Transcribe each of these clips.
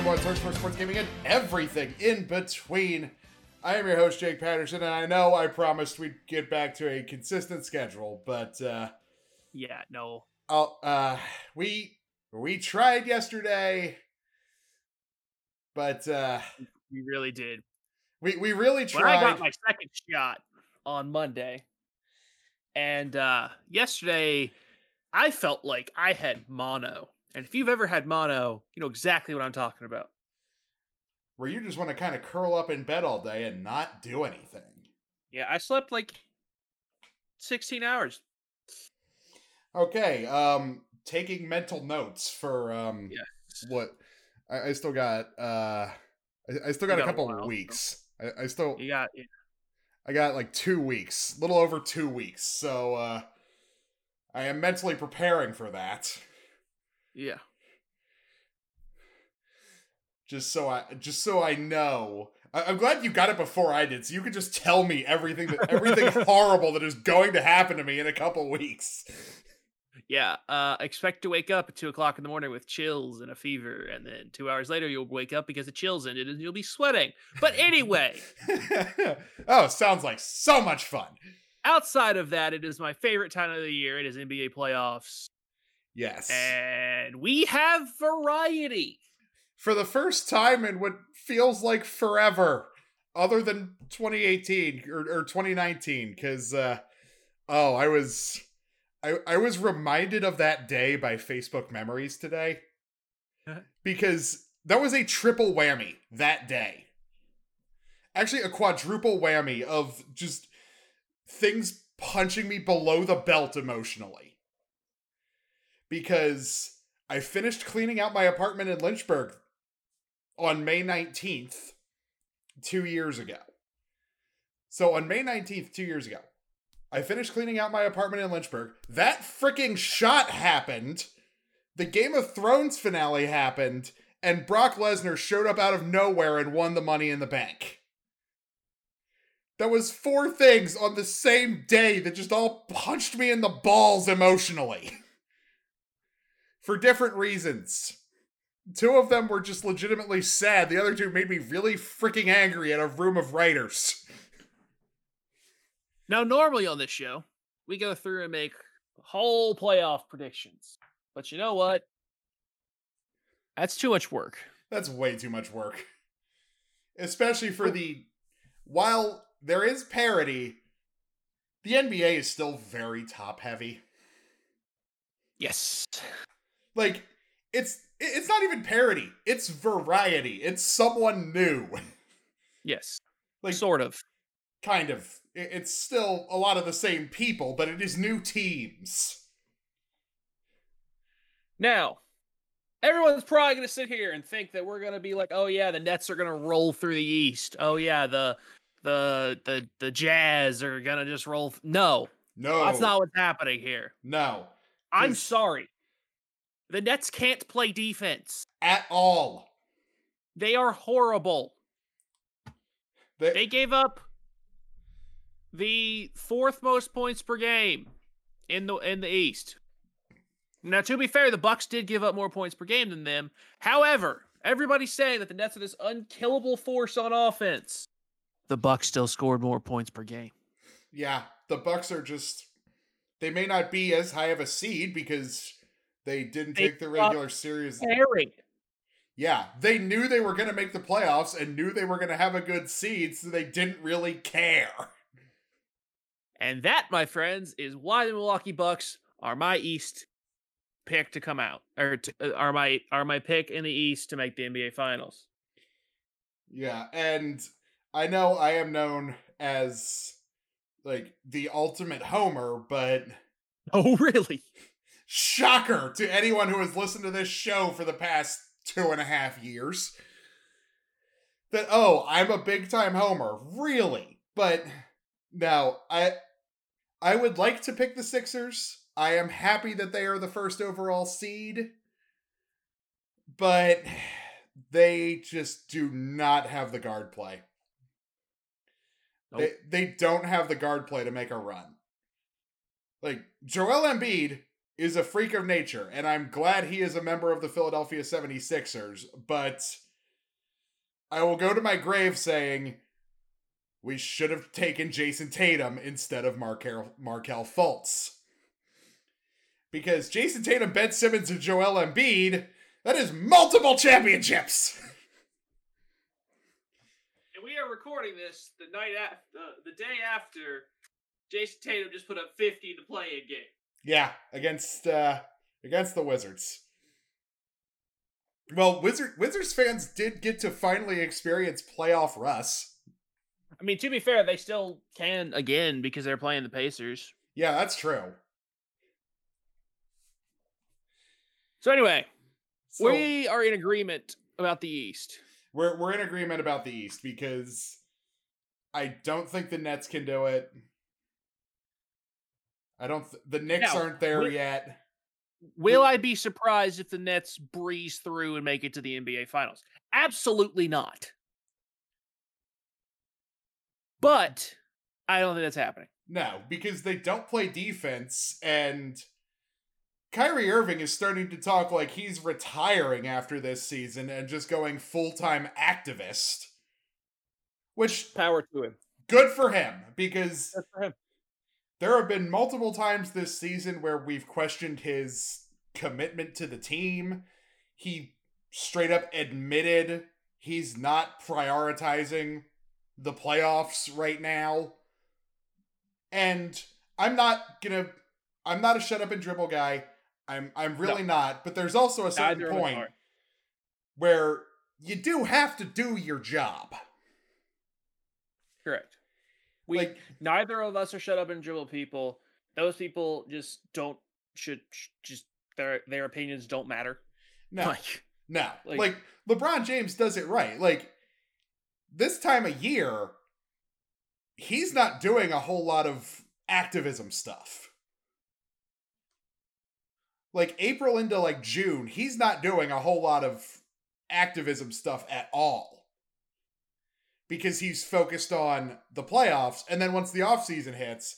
number one source for sports gaming and everything in between. I am your host, Jake Patterson, and I know I promised we'd get back to a consistent schedule, but uh, Yeah, no. I'll, uh, we we tried yesterday, but uh, We really did. we we really When tried. I got my second shot on Monday, and uh yesterday I felt like I had mono. And if you've ever had mono, you know exactly what I'm talking about. where you just want to kind of curl up in bed all day and not do anything. Yeah, I slept like 16 hours. Okay, um, taking mental notes for um, Yeah. what I, I still got. Uh, I, I still got, a got a couple so- weeks. I, I still You got yeah. I got like two weeks, little over two weeks. So uh, I am mentally preparing for that. Yeah. Just so I just so I know. I, I'm glad you got it before I did, so you could just tell me everything that everything horrible that is going to happen to me in a couple weeks. Yeah, uh, expect to wake up at two o'clock in the morning with chills and a fever, and then two hours later you'll wake up because the chills ended and you'll be sweating. But anyway, oh, sounds like so much fun. outside of that, it is my favorite time of the year. It is NBA playoffs, Yes. and we have variety. For the first time in what feels like forever, other than 2018 or, or 2019, because uh, oh, I was I, I was reminded of that day by Facebook memories today. because that was a triple whammy that day. Actually, a quadruple whammy of just things punching me below the belt emotionally. Because I finished cleaning out my apartment in Lynchburg on May 19th, two years ago. So on May 19th, two years ago, I finished cleaning out my apartment in Lynchburg. That freaking shot happened. The Game of Thrones finale happened, and Brock Lesnar showed up out of nowhere and won the money in the bank. That was four things on the same day that just all punched me in the balls emotionally. For different reasons. Two of them were just legitimately sad. The other two made me really freaking angry at a room of writers. Now, normally on this show, we go through and make whole playoff predictions. But you know what? That's too much work. That's way too much work. Especially for the. While there is parity, the NBA is still very top heavy. Yes. Like, it's it's not even parody. It's variety. It's someone new. Yes. Like sort of. kind of. It's still a lot of the same people, but it is new teams. Now, everyone's probably going to sit here and think that we're going to be like, "Oh yeah, the Nets are going to roll through the East. Oh yeah, the the the the Jazz are going to just roll." Th-. No, No, that's not what's happening here. no I'm sorry. The Nets can't play defense. at all. They are horrible. They, They gave up the fourth most points per game in the in the East. Now, to be fair, the Bucks did give up more points per game than them. However, everybody's saying that the Nets are this unkillable force on offense. The Bucks still scored more points per game. yeah, the Bucks are just. They may not be as high of a seed because they didn't They take the regular series. Harry. Yeah, they knew they were going to make the playoffs and knew they were going to have a good seed, so they didn't really care. And that, my friends, is why the Milwaukee Bucks are my East pick to come out, or to, uh, are my are my pick in the East to make the NBA Finals. Yeah, and I know I am known as like the ultimate homer, but Oh, really? Shocker to anyone who has listened to this show for the past two and a half years. That oh i'm a big time homer. Really? But now i i would like to pick the sixers. I am happy that they are the first overall seed. But they just do not have the guard play. Nope. they, they don't have the guard play to make a run. Like Joel Embiid is a freak of nature, and I'm glad he is a member of the Philadelphia 76ers, but I will go to my grave saying we should have taken Jayson Tatum instead of Markelle Markelle Fultz. Because Jayson Tatum, Ben Simmons, and Joel Embiid, that is multiple championships. And we are recording this the night after, the, uh, the day after Jayson Tatum just put up 50 to play a game. Yeah, against uh against the Wizards. Well, Wizard Wizards fans did get to finally experience playoff Russ. I mean, to be fair, they still can again because they're playing the Pacers. Yeah, that's true. So anyway, So we are in agreement about the East. we're we're in agreement about the East because I don't think the Nets can do it. I don't. Th- the Knicks Now, aren't there we- yet. Will I be surprised if the Nets breeze through and make it to the NBA Finals? Absolutely not. But I don't think that's happening. No, because they don't play defense, and Kyrie Irving is starting to talk like he's retiring after this season and just going full time activist. Which Power to him. good for him because Good for him. There have been multiple times this season where we've questioned his commitment to the team. He straight up admitted he's not prioritizing the playoffs right now. And I'm not gonna I'm not a shut up and dribble guy. I'm I'm really not, but there's also a certain Neither point where you do have to do your job. Correct. We Like neither of us are shut up and dribble people. Those people just don't should just their their opinions don't matter. no. Like No. Like- Like, LeBron James does it right. Like this time of year, he's not doing a whole lot of activism stuff. Like April into like June, he's not doing a whole lot of activism stuff at all. Because he's focused on the playoffs and then once the offseason hits,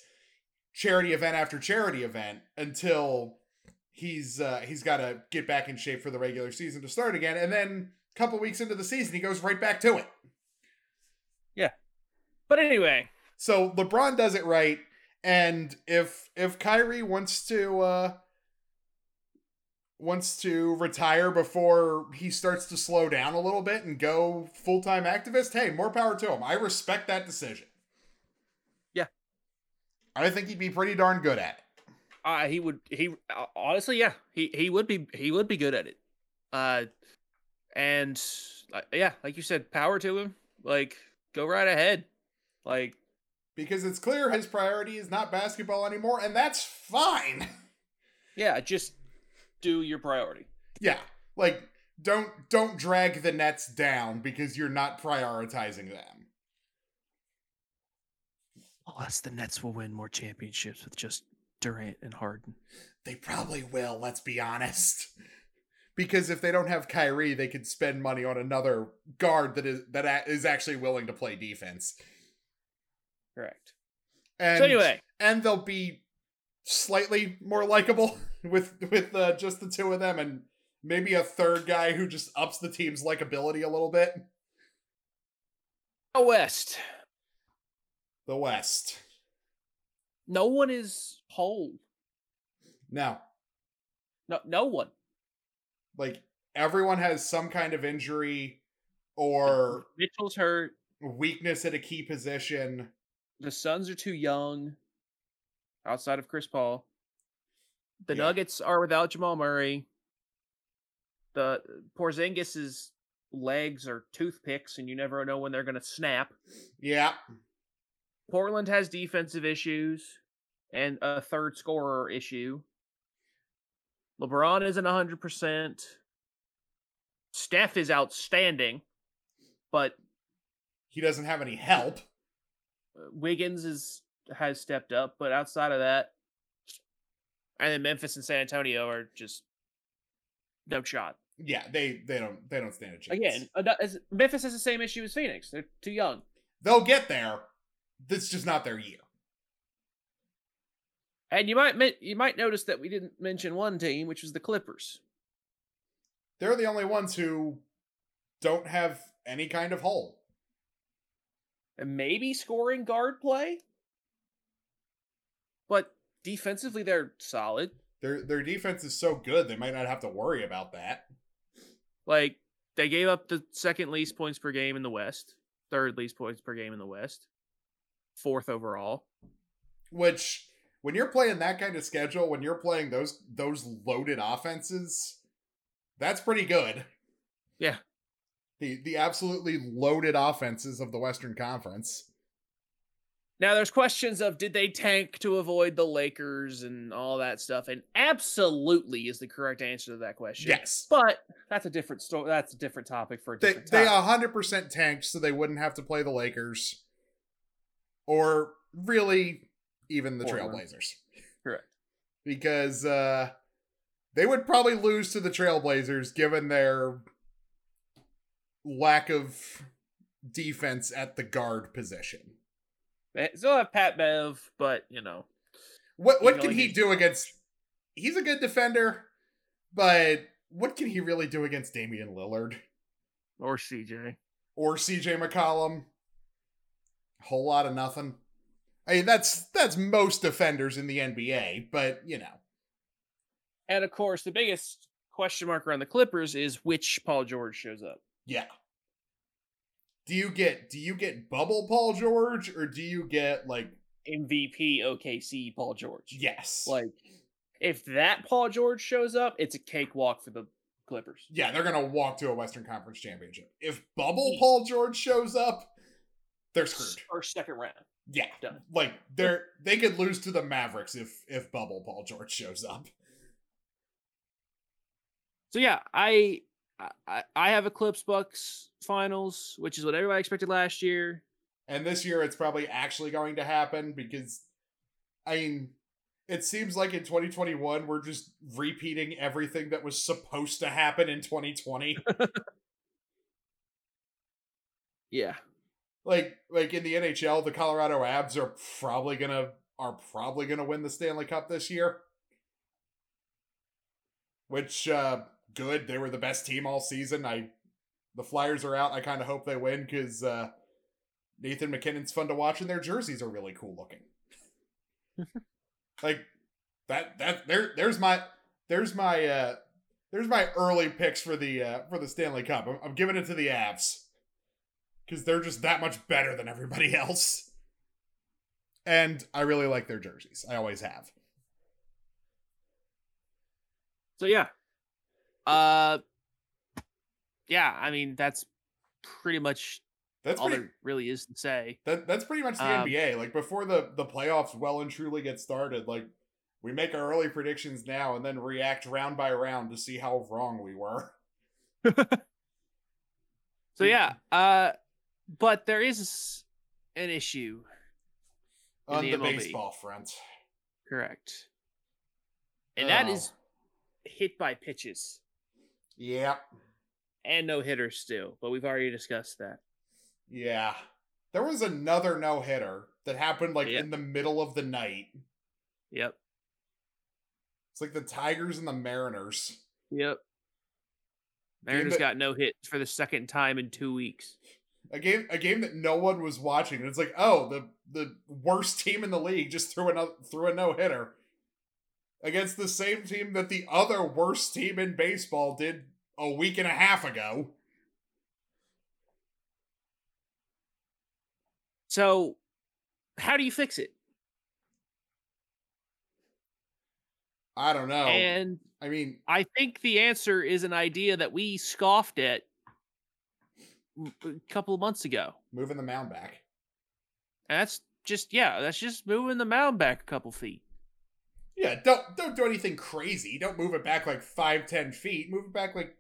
charity event after charity event until he's uh, he's got to get back in shape for the regular season to start again, and then a couple weeks into the season, he goes right back to it. Yeah. But anyway, So LeBron does it right, and if if Kyrie wants to uh, wants to retire before he starts to slow down a little bit and go full time activist, hey, more power to him. I respect that decision. Yeah. I think he'd be pretty darn good at it. uh, he would he uh, honestly yeah he he would be he would be good at it. Uh, and uh, yeah, like you said, power to him. Like go right ahead. Like Because it's clear his priority is not basketball anymore, and that's fine. yeah, just do your priority. Yeah, like don't don't drag the Nets down because you're not prioritizing them. Unless the Nets will win more championships with just Durant and Harden. They probably will, let's be honest. Because if they don't have Kyrie, they could spend money on another guard that is that is actually willing to play defense. Correct. And so anyway, and they'll be slightly more likable with with uh, just the two of them and maybe a third guy who just ups the team's likability a little bit. out west, The West. no one is whole. Now, No, no one. like everyone has some kind of injury or Mitchell's hurt. weakness at a key position. The Suns are too young. Outside of Chris Paul, the Yeah. Nuggets are without Jamal Murray. The Porzingis' legs are toothpicks, and you never know when they're going to snap. Yeah. Portland has defensive issues and a third scorer issue. LeBron isn't 100%. Steph is outstanding, but He doesn't have any help. uh, Wiggins is has stepped up, but outside of that, and then Memphis and San Antonio are just no shot. Yeah, they they don't they don't stand a chance. Again, uh, Memphis has the same issue as Phoenix. They're too young. they'll get there. That's just not their year. And you might you might notice that we didn't mention one team, which was the Clippers. They're the only ones who don't have any kind of hole. And maybe scoring guard play. Defensively, they're solid. Their their defense is so good they might not have to worry about that. Like they gave up the second least points per game in the West, third least points per game in the West, fourth overall. Which when you're playing that kind of schedule, when you're playing those those loaded offenses, that's pretty good. Yeah. The the absolutely loaded offenses of the Western Conference. Now there's questions of did they tank to avoid the Lakers and all that stuff, and absolutely is the correct answer to that question. Yes. but that's a different story. That's a different topic for a They different they hundred percent tanked so they wouldn't have to play the Lakers. Or really even the Portland. Trailblazers. Correct. Because uh they would probably lose to the Trailblazers given their lack of defense at the guard position. Eh, they still have Pat Bev, but you know, What what can he do against He's a good defender, but what can he really do against Damian Lillard or CJ. or CJ McCollum? Whole lot of nothing. I mean that's that's most defenders in the NBA, but you know. And of course, the biggest question mark around the Clippers is which Paul George shows up. Yeah. Do you get do you get bubble Paul George or do you get like MVP OKC Paul George. yes. Like, if that Paul George shows up, it's a cakewalk for the Clippers. yeah, they're gonna walk to a Western Conference championship. If bubble. Paul George shows up, they're screwed. Or second round. Yeah. Done. Like they're they could lose to the Mavericks if if bubble Paul George shows up. So yeah, I I I have Eclipse Bucks finals, which is what everybody expected last year. And this year it's probably actually going to happen because I mean it seems like in 2021 we're just repeating everything that was supposed to happen in 2020. Yeah. like like in the NHL, the Colorado Avs are probably gonna are probably gonna win the Stanley Cup this year. Which uh good. They were the best team all season. I the Flyers are out. I kind of hope they win because uh Nathan MacKinnon's fun to watch and their jerseys are really cool looking. like that that there there's my there's my uh there's my early picks for the uh for the Stanley Cup. I'm, I'm giving it to the Avs because they're just that much better than everybody else. And I really like their jerseys. I always have. So yeah. Uh yeah, I mean that's pretty much That's all pretty, there really is to say. that, that's pretty much the Um, NBA. Like before the the playoffs well and truly get started, like we make our early predictions now and then react round by round to see how wrong we were. So yeah, uh but there is an issue. In On the the, baseball front. Correct. And that Oh. is hit by pitches Yeah. and no hitters still, but we've already discussed that. Yeah. There was another no hitter that happened like Yeah. in the middle of the night. Yep. It's like the Tigers and the Mariners. Yep. Mariners that- got no hit for the second time in two weeks. A game a game that no one was watching. And it's like, oh, the the worst team in the league just threw another threw a no hitter against the same team that the other worst team in baseball did a week and a half ago. So, how do you fix it? I don't know. And I mean, I think the answer is an idea that we scoffed at a couple of months ago. moving the mound back. And that's just yeah, that's just moving the mound back a couple feet. Yeah, don't don't do anything crazy. Don't move it back like five, ten feet. Move it back like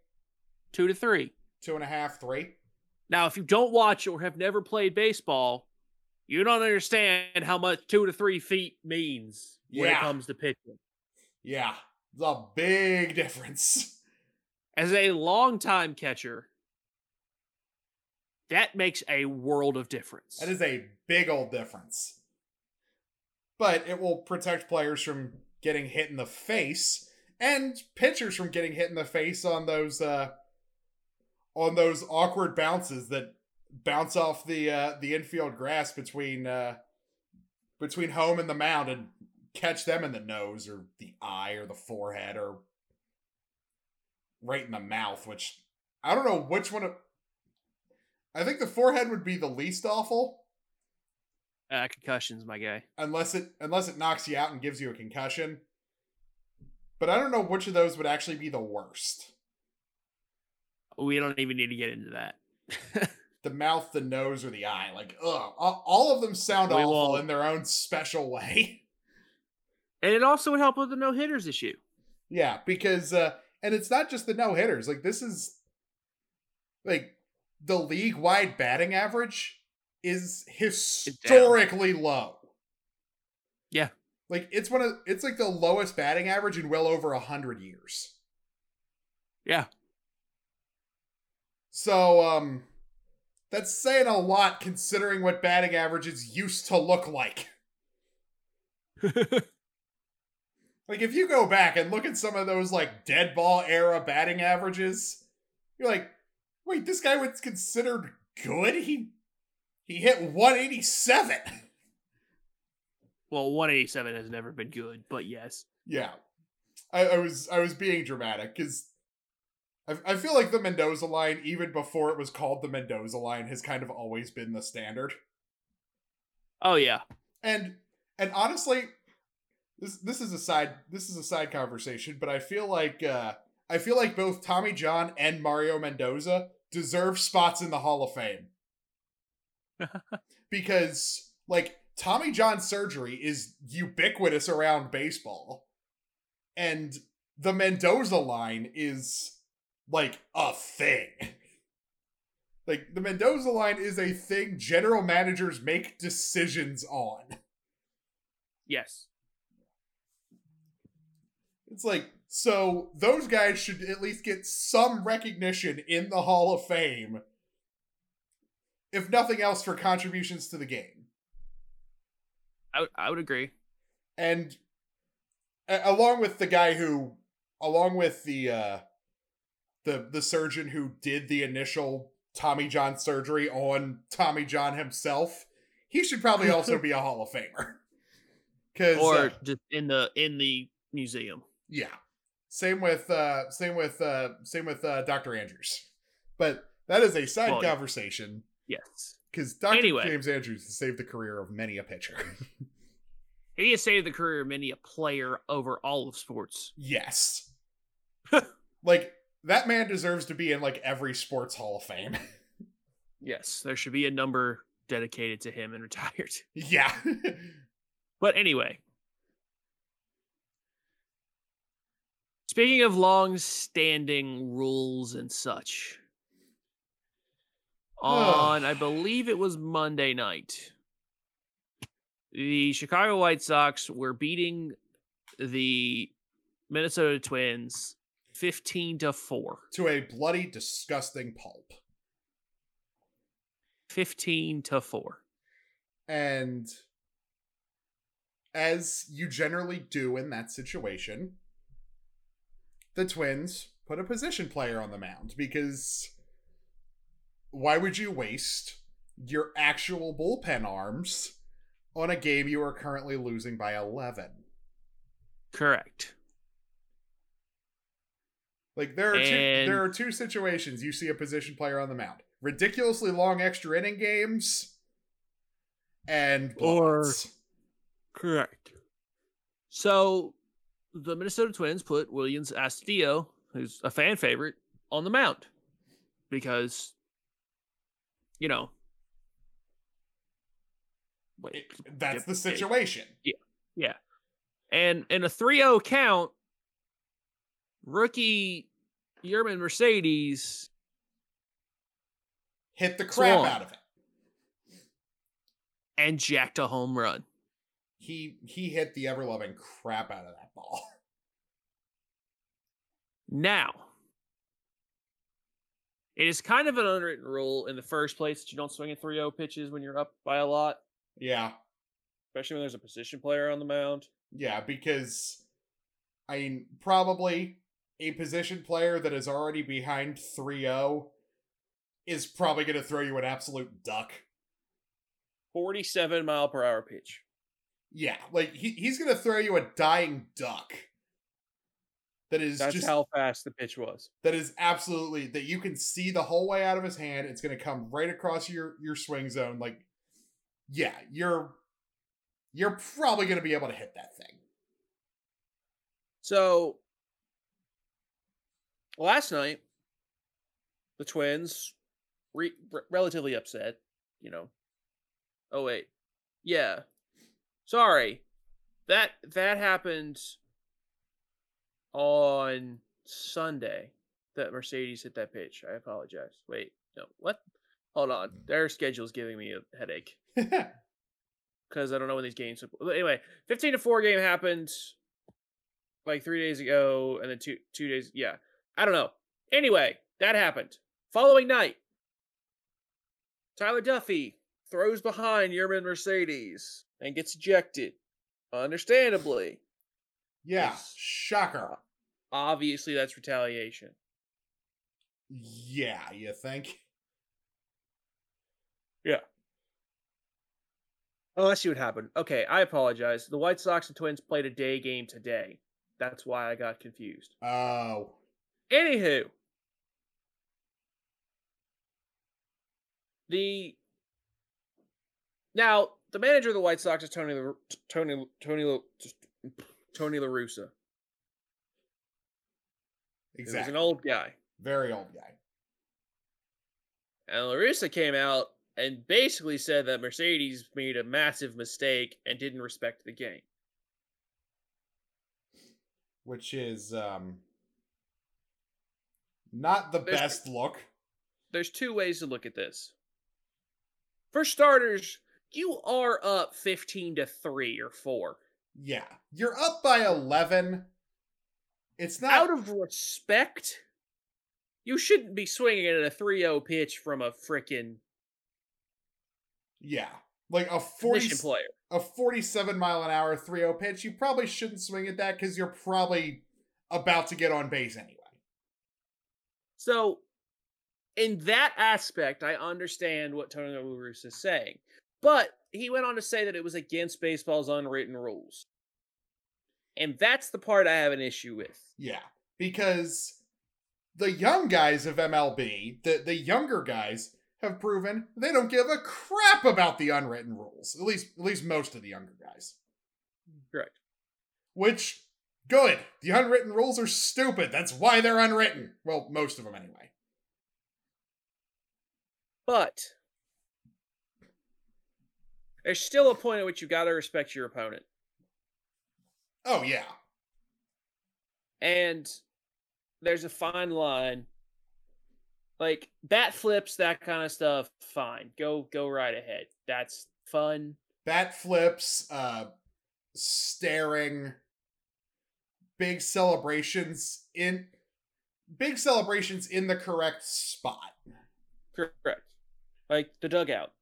Two to three. two and a half, three. Now, if you don't watch or have never played baseball, you don't understand how much two to three feet means when it comes to pitching. Yeah, the big difference. As a longtime catcher, that makes a world of difference. That is a big old difference. But it will protect players from getting hit in the face and pitchers from getting hit in the face on those uh on those awkward bounces that bounce off the uh, the infield grass between uh, between home and the mound and catch them in the nose or the eye or the forehead or right in the mouth, which I don't know which one of I think the forehead would be the least awful. Uh, concussions, my guy. Unless it unless it knocks you out and gives you a concussion. But I don't know which of those would actually be the worst. We don't even need to get into that. the mouth, the nose, or the eye. Like, ugh. All of them sound we awful won't. in their own special way. And it also would help with the no hitters issue. Yeah, because uh and it's not just the no hitters. Like this is like the league wide batting average is historically low. Yeah. Like it's one of it's like the lowest batting average in well over a hundred years. Yeah. So um that's saying a lot considering what batting averages used to look like. like if you go back and look at some of those like dead ball era batting averages, you're like, wait, this guy was considered good? He he hit 187. Well, 187 has never been good, but yes. Yeah. I, I was I was being dramatic because I, I feel like the Mendoza line, even before it was called the Mendoza line, has kind of always been the standard. Oh yeah. And and honestly, this this is a side this is a side conversation, but I feel like uh I feel like both Tommy John and Mario Mendoza deserve spots in the Hall of Fame. because like Tommy John surgery is ubiquitous around baseball. And the Mendoza line is like a thing. like the Mendoza line is a thing general managers make decisions on. Yes. It's like so those guys should at least get some recognition in the Hall of Fame. If nothing else for contributions to the game. I would agree. And along with the guy who along with the uh the the surgeon who did the initial Tommy John surgery on Tommy John himself, he should probably also be a Hall of Famer. Cause, or uh, just in the in the museum. Yeah. Same with uh same with uh same with uh Dr. Andrews. But that is a side well, conversation. Yes. Because Dr. Anyway. James Andrews has saved the career of many a pitcher. he has saved the career of many a player over all of sports. Yes. like that man deserves to be in like every sports hall of fame. yes, there should be a number dedicated to him and retired. Yeah. but anyway. Speaking of long standing rules and such, on I believe it was Monday night, the Chicago White Sox were beating the Minnesota Twins 15 to 4. To a bloody, disgusting pulp. 15 to 4. And as you generally do in that situation, the Twins put a position player on the mound because why would you waste your actual bullpen arms on a game you are currently losing by 11? Correct. Like there are and... two there are two situations you see a position player on the mound. Ridiculously long extra inning games and blowouts. or correct. So the Minnesota Twins put Willians Astudillo, who's a fan favorite, on the mound because you know wait, that's the situation. Yeah. Yeah. And in a 3-0 count, rookie Yermin Mercedes hit the crap swung. out of it and jacked a home run. He he hit the ever loving crap out of that ball. Now, it is kind of an unwritten rule in the first place that you don't swing at 3 0 pitches when you're up by a lot. Yeah. Especially when there's a position player on the mound. Yeah, because I mean, probably a position player that is already behind 3-0 is probably going to throw you an absolute duck. 47 mile per hour pitch. Yeah, like he, he's going to throw you a dying duck. That is That's just how fast the pitch was. that is absolutely that you can see the whole way out of his hand. It's going to come right across your your swing zone. Like, yeah, you're you're probably going to be able to hit that thing. So last night, the Twins re- re- relatively upset. You know. Oh wait, yeah. Sorry, that that happened on Sunday. That Mercedes hit that pitch. I apologize. Wait, no, what? Hold on, mm. their schedule's giving me a headache because I don't know when these games. But anyway, fifteen to four game happened like three days ago, and then two two days. Yeah, I don't know. Anyway, that happened. Following night, Tyler Duffey throws behind Yermin Mercedes and gets ejected. Understandably, yeah, Yes. shocker. Uh, obviously that's retaliation. Yeah, you think? Yeah. Oh, let's see what happened. Okay, I apologize. The White Sox and Twins played a day game today. That's why I got confused. Oh, Anywho, the now the manager of the White Sox is Tony La- Tony Tony Tony La Russa. Exactly. an old guy, Very old guy. and La Russa came out and basically said that Mercedes made a massive mistake and didn't respect the game. which is um not the There's- best look. There's two ways to look at this. For starters, you are up 15 to 3 or 4. Yeah, you're up by eleven. It's not out of respect, you shouldn't be swinging at a 3-0 pitch from a freaking yeah, like a forty player. a forty-seven mile an hour 3-0 pitch. You probably shouldn't swing at that because you're probably about to get on base anyway. So, in that aspect, I understand what Tony La Russa is saying. But he went on to say that it was against baseball's unwritten rules. And that's the part I have an issue with. Yeah, because the young guys of MLB, the the younger guys have proven they don't give a crap about the unwritten rules. At least at least most of the younger guys. Correct. Which good. The unwritten rules are stupid. That's why they're unwritten. Well, most of them anyway. But there's still a point at which you got to respect your opponent. Oh yeah. and there's a fine line like bat flips that kind of stuff fine go go right ahead that's fun Bat flips, uh staring, big celebrations in big celebrations in the correct spot. correct like the dugout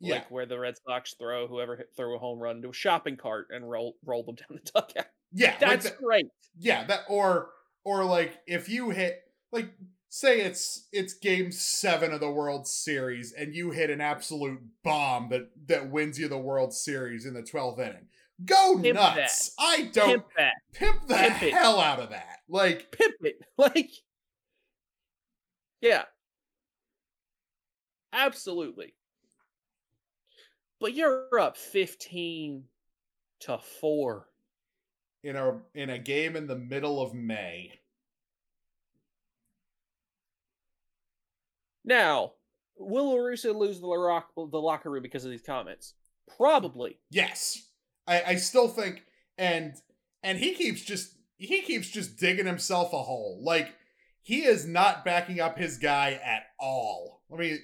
Yeah. like where the red sox throw whoever hit, throw a home run into a shopping cart and roll roll them down the dugout yeah. like that's that- great yeah, that or or like if you hit like say it's it's game 7 of the World Series and you hit an absolute bomb that that wins you the World Series in the 12th inning. Go Pimp nuts. I don't pimp that pimp the Pimp it. hell out of that. Like pimp it like yeah absolutely but you're up 15 to 4 in a in a game in the middle of May. Now, will La Russa lose the, lock, the locker room because of these comments? Probably. Yes. I, I still think and and he keeps just he keeps just digging himself a hole. Like he is not backing up his guy at all. Let me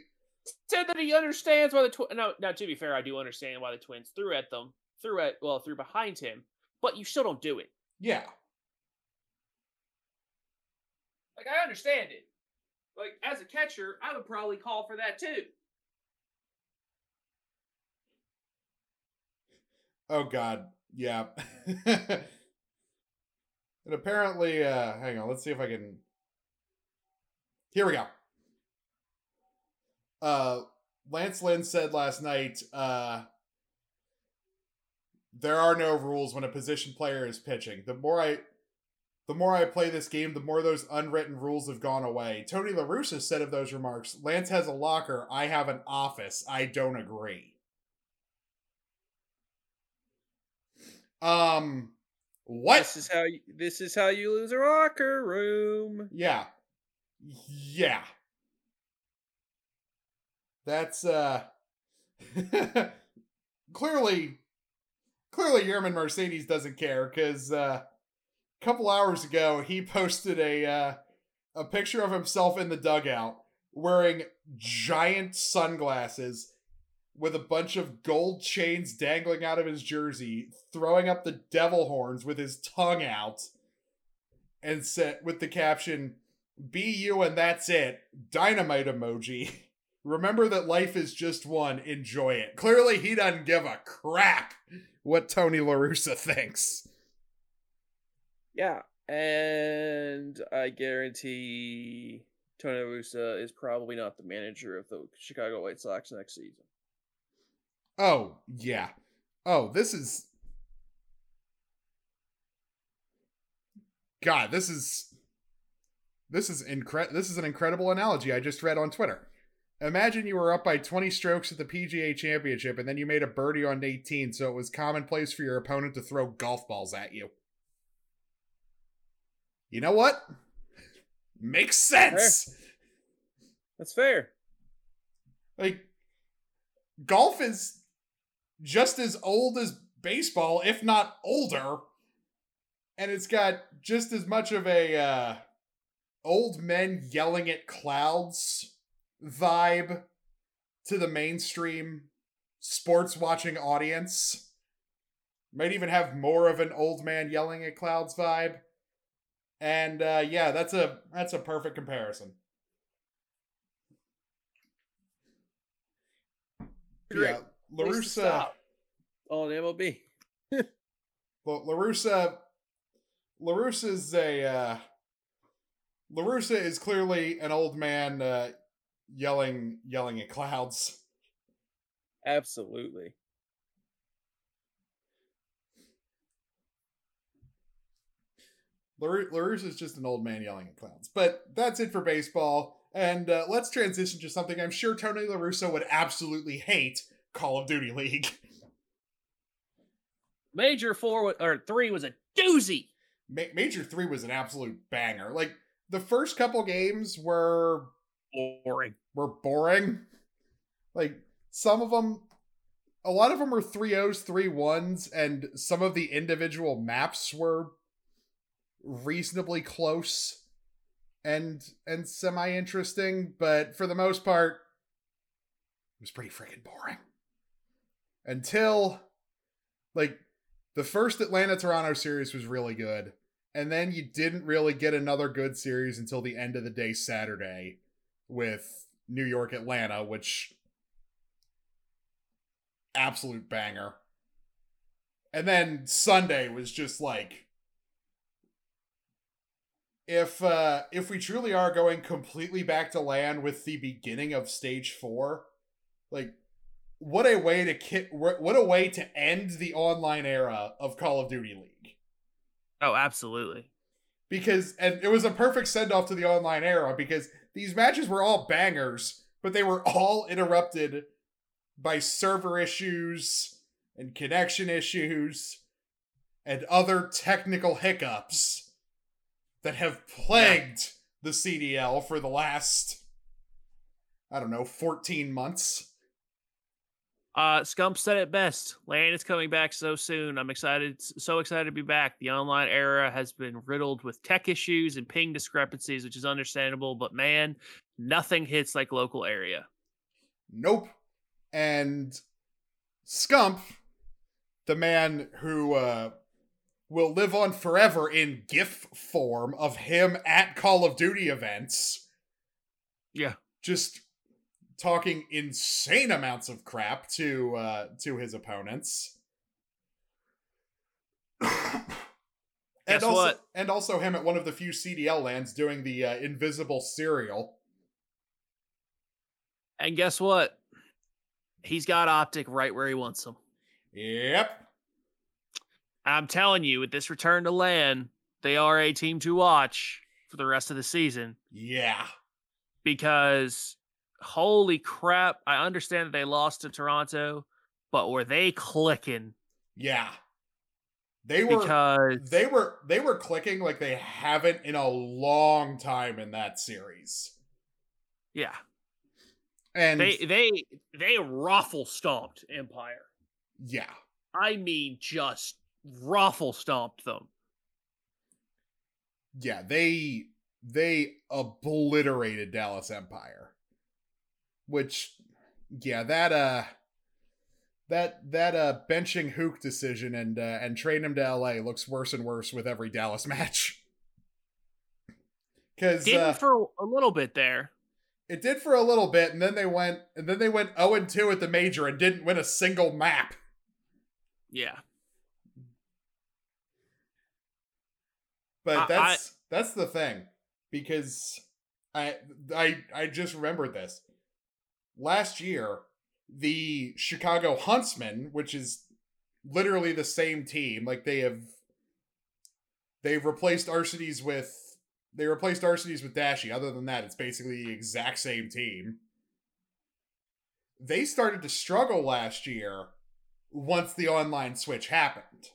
Said that he understands why the Twins. Now, now, to be fair, I do understand why the Twins threw at them, threw at well, threw behind him, but you still don't do it. yeah. Like I understand it. Like as a catcher, I would probably call for that too. Oh god. Yeah. and apparently uh hang on, let's see if I can Here we go. uh, Lance Lynn said last night, uh, there are no rules when a position player is pitching. The more I the more I play this game, the more those unwritten rules have gone away. Tony La Russa said of those remarks, Lance has a locker, I have an office. I don't agree. Um what? This is how you, this is how you lose a locker room. Yeah. Yeah. That's uh clearly clearly Yermin Mercedes doesn't care because uh a couple hours ago he posted a uh a picture of himself in the dugout wearing giant sunglasses with a bunch of gold chains dangling out of his jersey, throwing up the devil horns with his tongue out, and set with the caption, Be you and that's it. Dynamite emoji. Remember that life is just one. Enjoy it. Clearly, he doesn't give a crap what Tony La Russa thinks. Yeah. And I guarantee Tony Russa is probably not the manager of the Chicago White Sox next season. Oh, yeah. Oh, this is. God, this is. This is incre- This is an incredible analogy I just read on Twitter. Imagine you were up by 20 strokes at the PGA Championship and then you made a birdie on 18, so it was commonplace for your opponent to throw golf balls at you. You know what? Makes sense. That's fair. Like, golf is just as old as baseball, if not older. And it's got just as much of a uh, old men yelling at clouds vibe to the mainstream sports watching audience. Might even have more of an old man yelling at clouds vibe. And uh, yeah, that's a that's a perfect comparison. Great. Yeah, Place to La Russa. stop on MLB. Well, La Russa, Larussa is a uh, La Russa is clearly an old man uh, yelling yelling at clouds. Absolutely. Laru- La Russa is just an old man yelling at clouds. But that's it for baseball. And uh, let's transition to something I'm sure Tony La Russa would absolutely hate Call of Duty League. Major four or three was a doozy. Ma- Major 3 was an absolute banger. Like, the first couple games were Boring. were boring. Like some of them, a lot of them were three O's, three ones, and some of the individual maps were reasonably close and and semi interesting. But for the most part, it was pretty freaking boring. Until like the first Atlanta Toronto series was really good. And then you didn't really get another good series until the end of the day Saturday with New York Atlanta, which absolute banger. And then Sunday was just like if uh if we truly are going completely back to LAN with the beginning of stage 4, like what a way to ki- what a way to end the online era of Call of Duty League Oh, absolutely. because and it was a perfect send off to the online era because these matches were all bangers, but they were all interrupted by server issues and connection issues and other technical hiccups that have plagued the CDL for the last I don't know, 14 months. Uh, Scump said it best. LAN is coming back so soon. I'm excited, so excited to be back. The online era has been riddled with tech issues and ping discrepancies, which is understandable. But man, nothing hits like local area. Nope. And Scump, the man who uh, will live on forever in GIF form of him at Call of Duty events, Yeah, just talking insane amounts of crap to uh, to his opponents. and Guess also, what? and also him at one of the few CDL LANs doing the uh, invisible cereal. And guess what? He's got Optic right where he wants him. Yep. I'm telling you, with this return to LAN, they are a team to watch for the rest of the season Yeah. because holy crap, I understand that they lost to Toronto, but were they clicking? Yeah. They were Because they were they were clicking like they haven't in a long time in that series. yeah, And they they they ruffle stomped Empire. yeah. I mean, just ruffle stomped them. Yeah, they they obliterated Dallas Empire. Which yeah, that uh that that uh benching Huke decision and uh, and train him to LA looks worse and worse with every Dallas match. Cuz Didn't uh, for a little bit there. it did for a little bit and then they went and then they went 0 and 2 at the major and didn't win a single map. Yeah. But I- I- that's that's the thing because I I I just remembered this. Last year, the Chicago Huntsmen, which is literally the same team, like they have they've replaced Arcitys with they replaced Arcitys with Dashy. Other than that, it's basically the exact same team. They started to struggle last year once the online switch happened.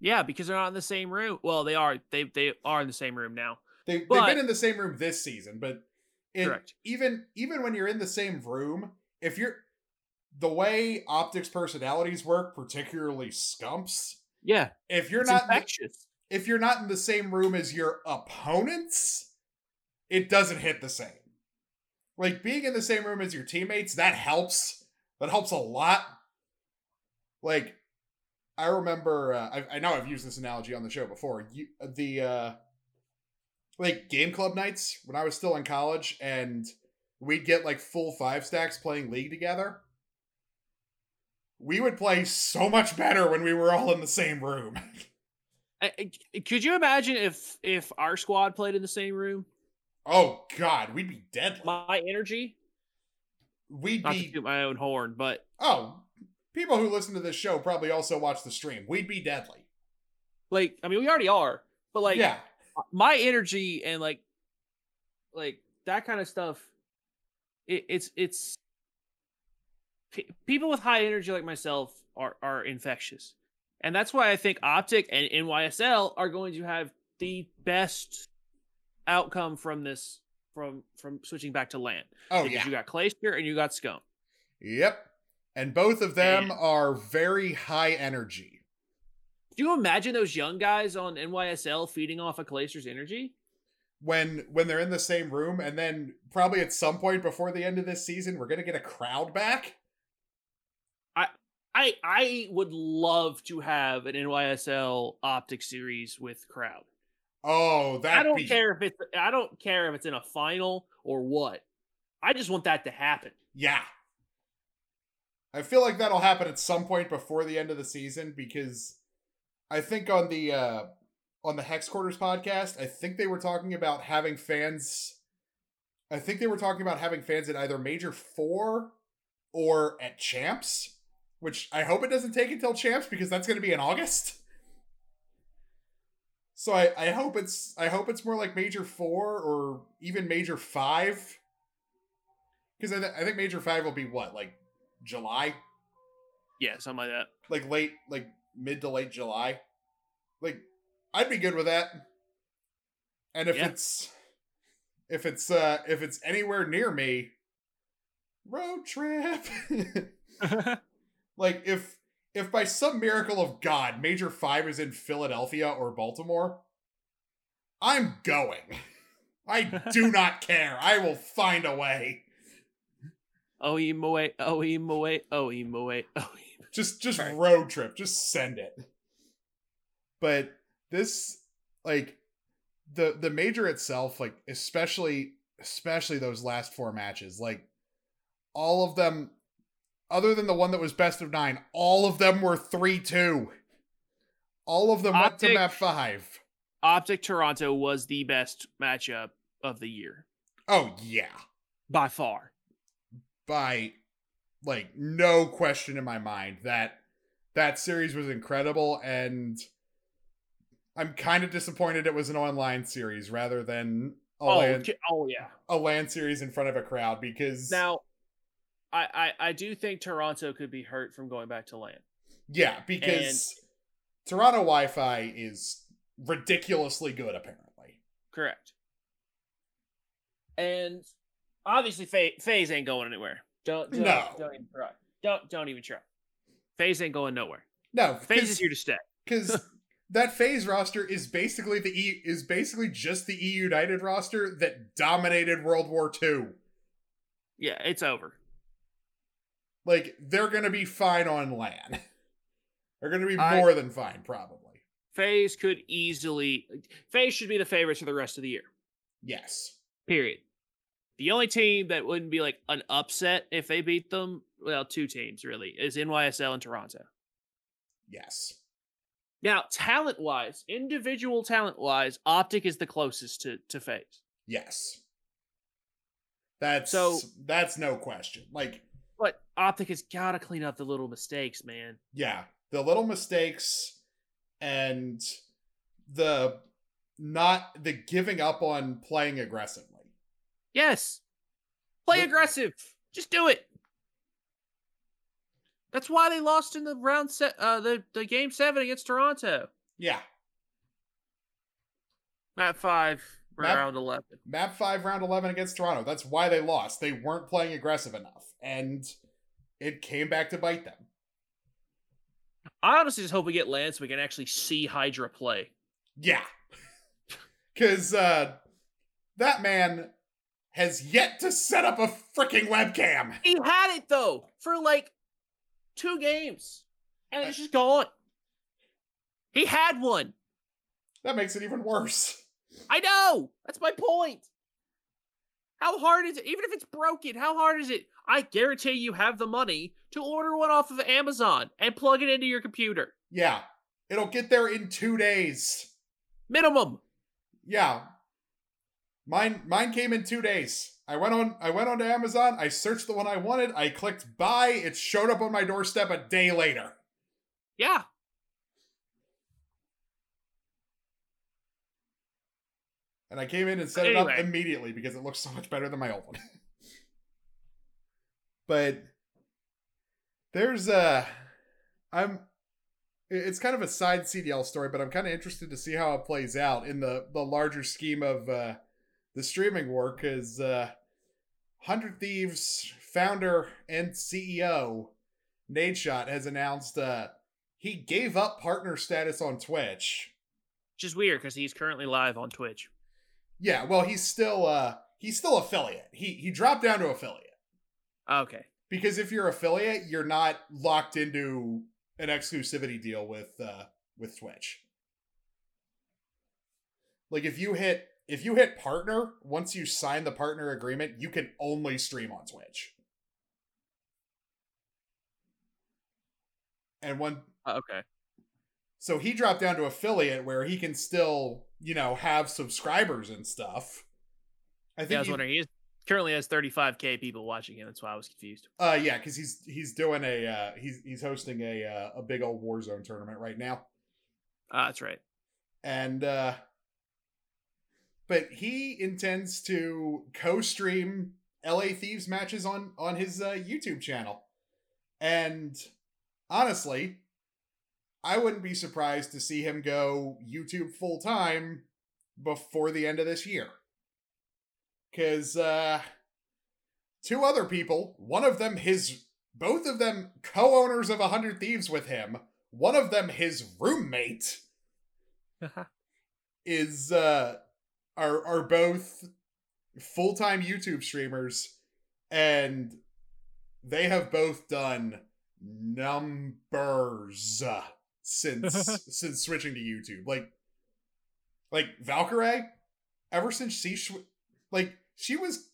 Yeah, because they're not in the same room. Well, they are. They they are in the same room now. They they've been in the same room this season, but in, Correct. even even when you're in the same room, if you're the way optics personalities work, particularly Scumps, Yeah, if you're not infectious. if you're not in the same room as your opponents, it doesn't hit the same. Like being in the same room as your teammates, that helps. That helps a lot. Like, I remember, uh, I, I know I've used this analogy on the show before. You, the uh, like game club nights when I was still in college, and we'd get like full five stacks playing League together. We would play so much better when we were all in the same room. I- I- Could you imagine if if our squad played in the same room? Oh God, we'd be dead. My energy, We'd not be toot my own horn, but oh, people who listen to this show probably also watch the stream. We'd be deadly. like I mean, we already are. But like, yeah, my energy and like, like that kind of stuff. It, it's it's pe- people with high energy like myself are are infectious, and that's why I think Optic and NYSL are going to have the best outcome from this from from switching back to LAN. oh because yeah, you got Clayster and you got Scump. yep. And both of them And- are very high energy. Do you imagine those young guys on NYSL feeding off of Clayster's energy? When when they're in the same room, and then probably at some point before the end of this season, we're gonna get a crowd back. I I would love to have an NYSL Optic series with crowd. Oh, that I don't be, care if it's I don't care if it's in a final or what. I just want that to happen. Yeah. I feel like that'll happen at some point before the end of the season because I think on the uh on the Hex Quarters podcast, I think they were talking about having fans I think they were talking about having fans at either Major 4 or at Champs, which I hope it doesn't take until Champs because that's going to be in August. So I, I hope it's I hope it's more like Major 4 or even Major 5 because I, th- I think Major Five will be what, like July, Yeah, something like that. like late, like mid to late July. Like, I'd be good with that. And if Yeah. it's if it's uh if it's anywhere near me, road trip. like if if by some miracle of God, Major Five is in Philadelphia or Baltimore, I'm going. I do not care. I will find a way. oh Moe, oh Moe, oh Moe, oh Just just Right. road trip. Just send it. But this like the the major itself, like especially especially those last four matches, like all of them other than the one that was best of nine, all of them were three two. All of them went to Optic- map five. Optic Toronto was the best matchup of the year Oh yeah. by far. by like no question in my mind that that series was incredible and I'm kind of disappointed it was an online series rather than a, Oh, LAN, oh yeah. a LAN series in front of a crowd because Now, I, I I do think Toronto could be hurt from going back to LAN. yeah because Toronto Wi-Fi is ridiculously good apparently. Correct. And obviously, FaZe ain't going anywhere. Don't, don't No. don't even try. Don't don't even try. FaZe ain't going nowhere. No, FaZe is here to stay. because that FaZe roster is basically the e is basically just the E United roster that dominated World War II. Yeah, it's over. Like they're gonna be fine on LAN. they're gonna be I- more than fine, probably. FaZe could easily. FaZe should be the favorites for the rest of the year. Yes. Period. The only team that wouldn't be like an upset if they beat them, well, two teams really, is NYSL and Toronto. Yes. Now, talent wise, individual talent wise, Optic is the closest to to FaZe. Yes. That's So- that's no question. Like, But Optic has got to clean up the little mistakes, man. yeah, the little mistakes and the not the giving up on playing aggressively. Yes. Play aggressive. Just do it. That's why they lost in the round set uh the, the game seven against Toronto. Yeah. Map five, Map- round eleven. Map 5 round 11 against Toronto. That's why they lost. They weren't playing aggressive enough and it came back to bite them. I honestly just hope we get LAN so we can actually see Hydra play. Yeah. Cuz uh that man has yet to set up a freaking webcam. He had it though for like two games, and it's just gone. He had one. That makes it even worse. I know. That's my point. How hard is it? Even if it's broken, how hard is it? I guarantee you have the money to order one off of Amazon and plug it into your computer. Yeah. It'll get there in 2 days. Minimum. Yeah. Mine mine came in 2 days. I went on I went onto Amazon, I searched the one I wanted, I clicked buy, it showed up on my doorstep a day later. Yeah. And I came in and set it up immediately because it looks so much better than my old one. but there's uh I'm it's kind of a side CDL story, but I'm kind of interested to see how it plays out in the the larger scheme of uh the streaming war cuz uh 100 Thieves founder and CEO Nadeshot has announced uh he gave up partner status on Twitch. Which is weird because he's currently live on Twitch. Yeah, well, he's still uh he's still affiliate. He he dropped down to affiliate Okay. because if you're affiliate, you're not locked into an exclusivity deal with uh with Twitch. Like if you hit if you hit partner, once you sign the partner agreement, you can only stream on Twitch. And one Uh, Okay. so he dropped down to affiliate where he can still, you know, have subscribers and stuff. I think Yeah, I was he- wondering. He is- currently has 35k people watching him. That's why I was confused. Uh, yeah, because he's he's doing a uh, he's he's hosting a uh, a big old Warzone tournament right now, Ah, that's right. and uh, but he intends to co-stream LA Thieves matches on on his uh, YouTube channel, and honestly, I wouldn't be surprised to see him go YouTube full time before the end of this year, because uh, two other people, one of them his both of them co-owners of a hundred thieves with him one of them his roommate is uh are are both full-time youtube streamers and they have both done numbers since since switching to youtube like like Valkyrae ever since she sw- like she was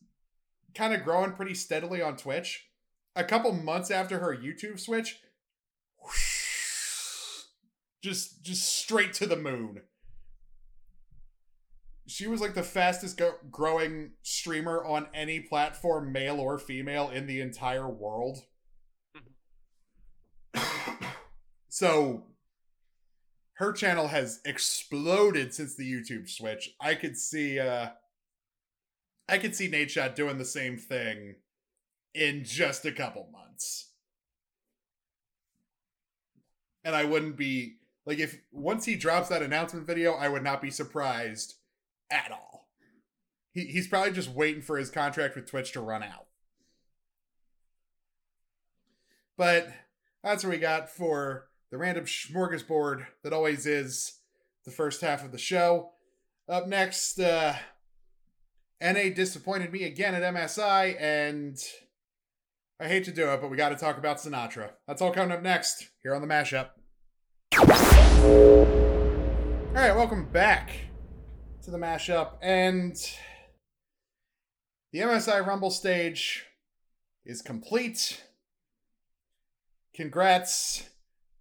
kind of growing pretty steadily on Twitch. A couple months after her YouTube switch, just just straight to the moon. She was like the fastest go- growing streamer on any platform, male or female, in the entire world. so her channel has exploded since the YouTube switch. I could see uh I could see Nadeshot doing the same thing in just a couple months. And I wouldn't be like if once he drops that announcement video, I would not be surprised at all. He he's probably just waiting for his contract with Twitch to run out. But that's what we got for the random smorgasbord that always is the first half of the show. Up next, uh, NA disappointed me again at MSI, and I hate to do it, but we got to talk about Sinatraa. That's all coming up next here on the mashup. All right, welcome back to the mashup, and the MSI Rumble stage is complete. Congrats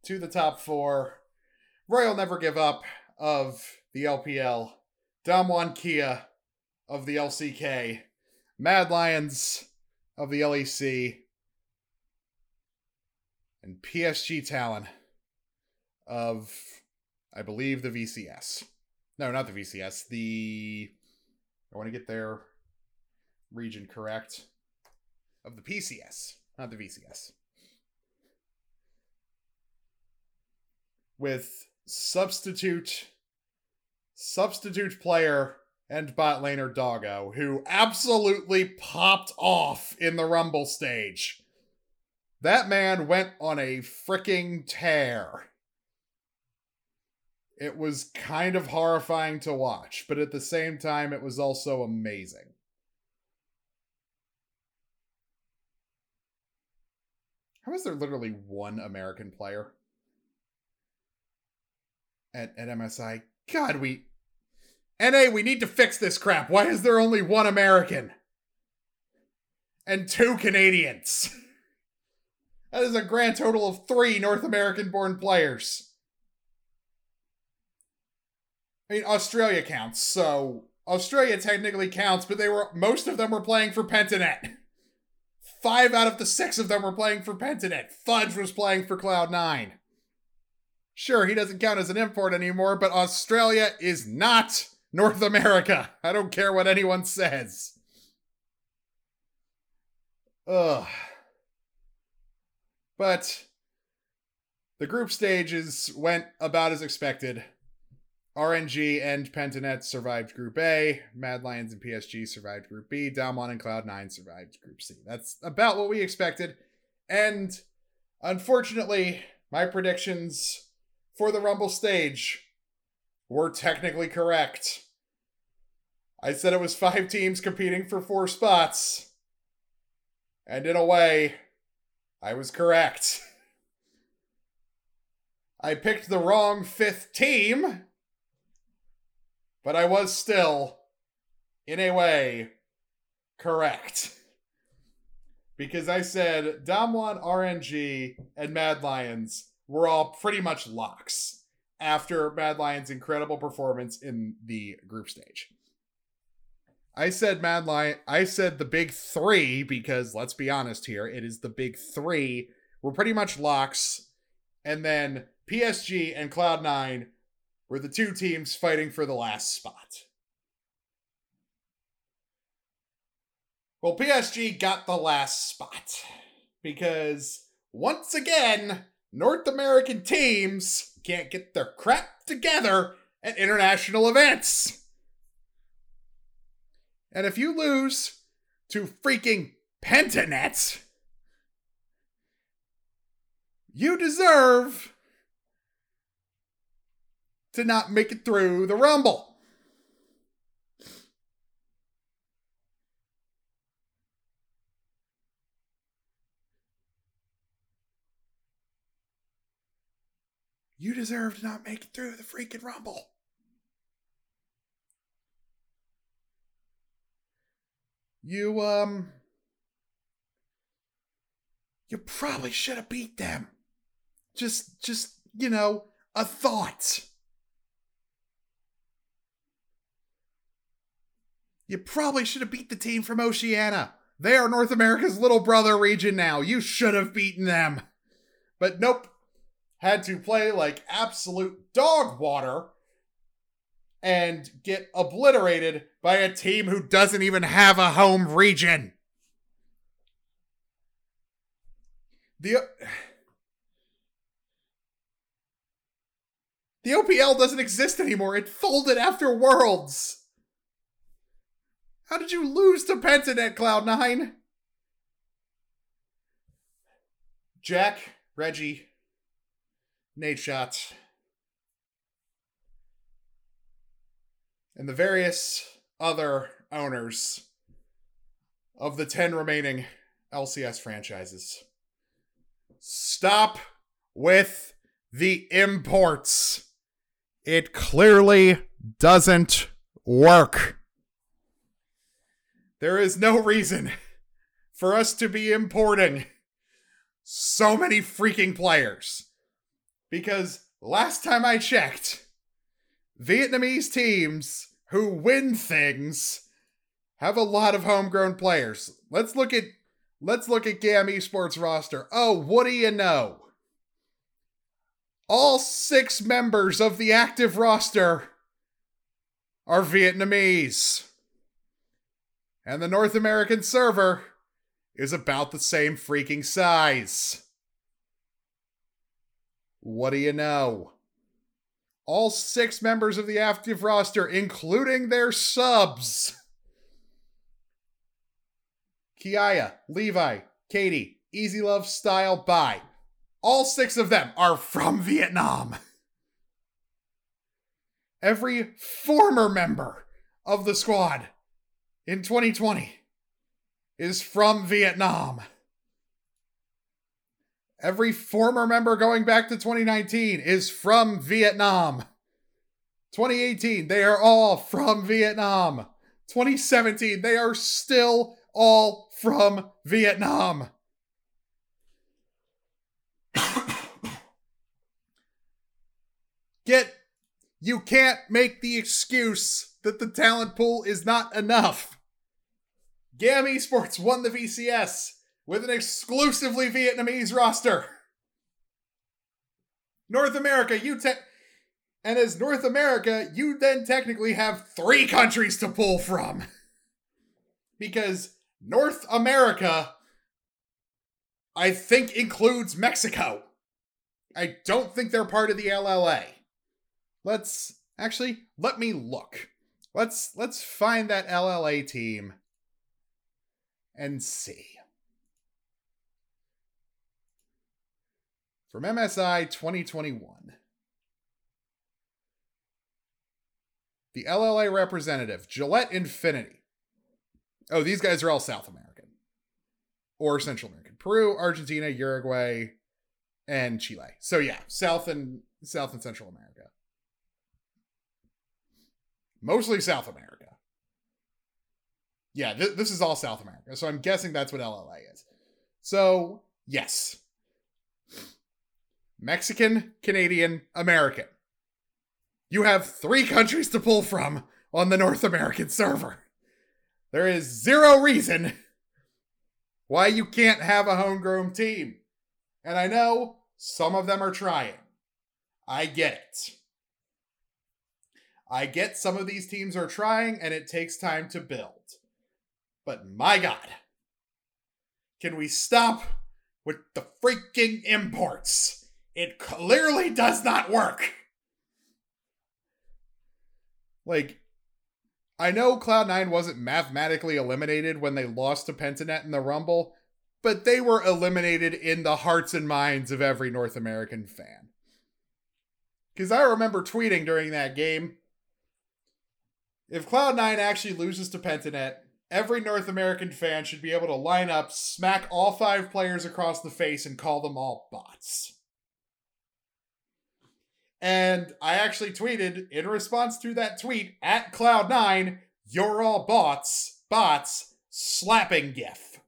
to the top four. Royal Never Give Up of the LPL. Damwon Kia of the LCK. Mad Lions of the LEC. And PSG Talon of, I believe, the VCS. No, not the VCS. The. I want to get their region correct. Of the PCS, not the VCS. with substitute substitute player and bot laner Doggo, who absolutely popped off in the Rumble stage. That man went on a freaking tear. It was kind of horrifying to watch, but at the same time, it was also amazing. How is there literally one American player? at, at MSI. God, we. NA, we need to fix this crap. Why is there only one American? And two Canadians? That is a grand total of three North American born players. I mean, Australia counts, so Australia technically counts, but they were most of them were playing for Pentanet. Five out of the six of them were playing for Pentanet. Fudge was playing for Cloud9. Sure, he doesn't count as an import anymore, but Australia is not North America. I don't care what anyone says. Ugh. But the group stages went about as expected. RNG and Pentanet survived Group A. Mad Lions and PSG survived Group B. Damwon and Cloud9 survived Group C. That's about what we expected. And unfortunately, my predictions for the Rumble stage were technically correct. I said it was five teams competing for four spots. And in a way, I was correct. I picked the wrong fifth team, but I was still, in a way, correct. Because I said Damwon, RNG, and Mad Lions were all pretty much locks after Mad Lion's incredible performance in the group stage. I said Mad Lion, I said the big three because let's be honest here, it is the big three. We're pretty much locks. And then PSG and Cloud9 were the two teams fighting for the last spot. Well, PSG got the last spot because once again, North American teams can't get their crap together at international events. And if you lose to freaking Pentanet, you deserve to not make it through the Rumble. You deserve to not make it through the freaking Rumble. You, um. You probably should have beat them. Just, just, you know, a thought. You probably should have beat the team from Oceania. They are North America's little brother region now. You should have beaten them. But nope. Had to play like absolute dog water and get obliterated by a team who doesn't even have a home region. The The OPL doesn't exist anymore. It folded after Worlds. How did you lose to Pentanet Cloud9? Jack, Reggie, Nadeshot, and the various other owners of the 10 remaining LCS franchises. Stop with the imports. It clearly doesn't work. There is no reason for us to be importing so many freaking players. Because last time I checked, Vietnamese teams who win things have a lot of homegrown players. Let's look at let's look at GAM Esports roster. Oh, what do you know? All six members of the active roster are Vietnamese. And the North American server is about the same freaking size. What do you know? All six members of the active roster, including their subs Kiaya, Levi, Katie, Easy Love Style, Bye. All six of them are from Vietnam. Every former member of the squad in 2020 is from Vietnam. Every former member going back to 2019 is from Vietnam. 2018, they are all from Vietnam. 2017, they are still all from Vietnam. Get, you can't make the excuse that the talent pool is not enough. GAM Esports won the VCS with an exclusively Vietnamese roster. North America, you te- and as North America, you then technically have three countries to pull from. because North America, I think, includes Mexico. I don't think they're part of the LLA. Let's actually let me look. Let's let's find that LLA team and see. From MSI 2021. The LLA representative, Gillette Infinity. Oh, these guys are all South American or Central American. Peru, Argentina, Uruguay, and Chile. So yeah, South and South and Central America. Mostly South America. Yeah, th- this is all South America. So I'm guessing that's what LLA is. So, yes. Mexican, Canadian, American. You have three countries to pull from on the North American server. There is zero reason why you can't have a homegrown team. And I know some of them are trying. I get it. I get some of these teams are trying and it takes time to build. But my God, can we stop with the freaking imports? It clearly does not work. Like, I know Cloud9 wasn't mathematically eliminated when they lost to Pentanet in the Rumble, but they were eliminated in the hearts and minds of every North American fan. Because I remember tweeting during that game if Cloud9 actually loses to Pentanet, every North American fan should be able to line up, smack all five players across the face, and call them all bots. And I actually tweeted in response to that tweet at Cloud9, you're all bots, bots, slapping GIF.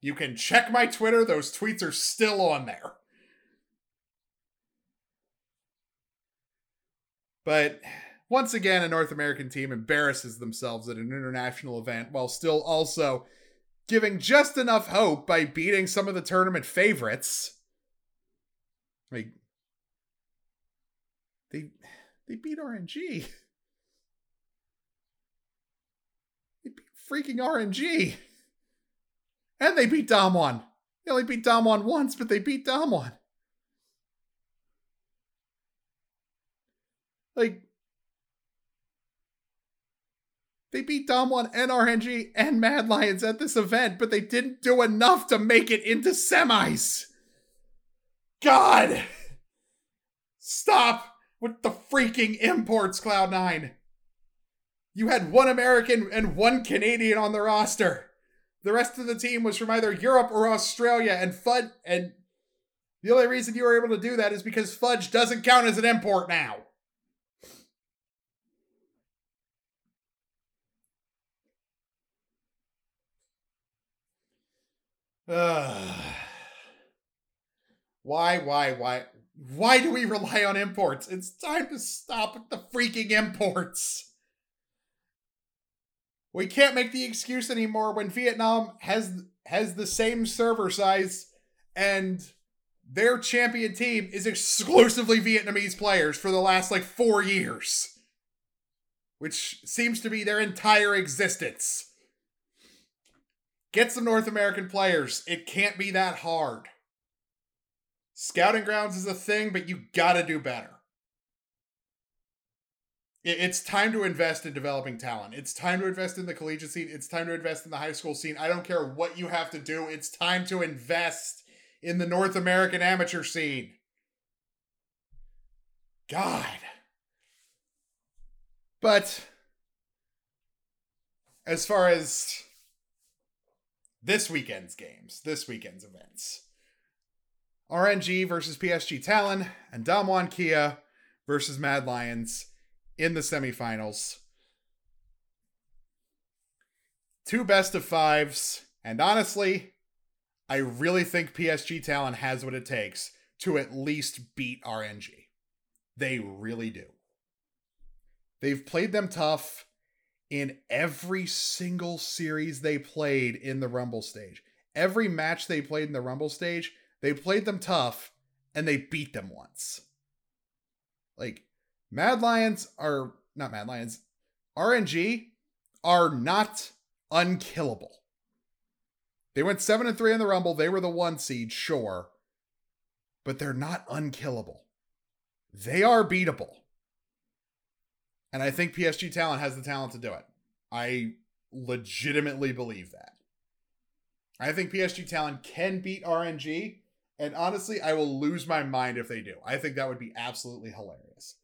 You can check my Twitter, those tweets are still on there. But once again, a North American team embarrasses themselves at an international event while still also giving just enough hope by beating some of the tournament favorites. Like they they beat RNG. They beat freaking RNG. And they beat Damwon. They only beat Damwon once, but they beat Damwon. Like they beat Damwon and RNG and Mad Lions at this event, but they didn't do enough to make it into semis. God! Stop with the freaking imports, Cloud9. You had one American and one Canadian on the roster. The rest of the team was from either Europe or Australia, and Fudge and the only reason you were able to do that is because Fudge doesn't count as an import now. why, why, why? Why do we rely on imports? It's time to stop the freaking imports. We can't make the excuse anymore when Vietnam has has the same server size and their champion team is exclusively Vietnamese players for the last like 4 years. Which seems to be their entire existence. Get some North American players. It can't be that hard. Scouting grounds is a thing, but you gotta do better. It's time to invest in developing talent. It's time to invest in the collegiate scene. It's time to invest in the high school scene. I don't care what you have to do. It's time to invest in the North American amateur scene. God. But as far as this weekend's games, this weekend's events. RNG versus PSG Talon and Damwon Kia versus Mad Lions in the semifinals. Two best of fives, and honestly, I really think PSG Talon has what it takes to at least beat RNG. They really do. They've played them tough in every single series they played in the Rumble stage. Every match they played in the Rumble stage, they played them tough and they beat them once. Like, Mad Lions are not Mad Lions, RNG are not unkillable. They went 7 and 3 in the Rumble. They were the one seed, sure. But they're not unkillable. They are beatable. And I think PSG Talon has the talent to do it. I legitimately believe that. I think PSG Talon can beat RNG. And honestly, I will lose my mind if they do. I think that would be absolutely hilarious.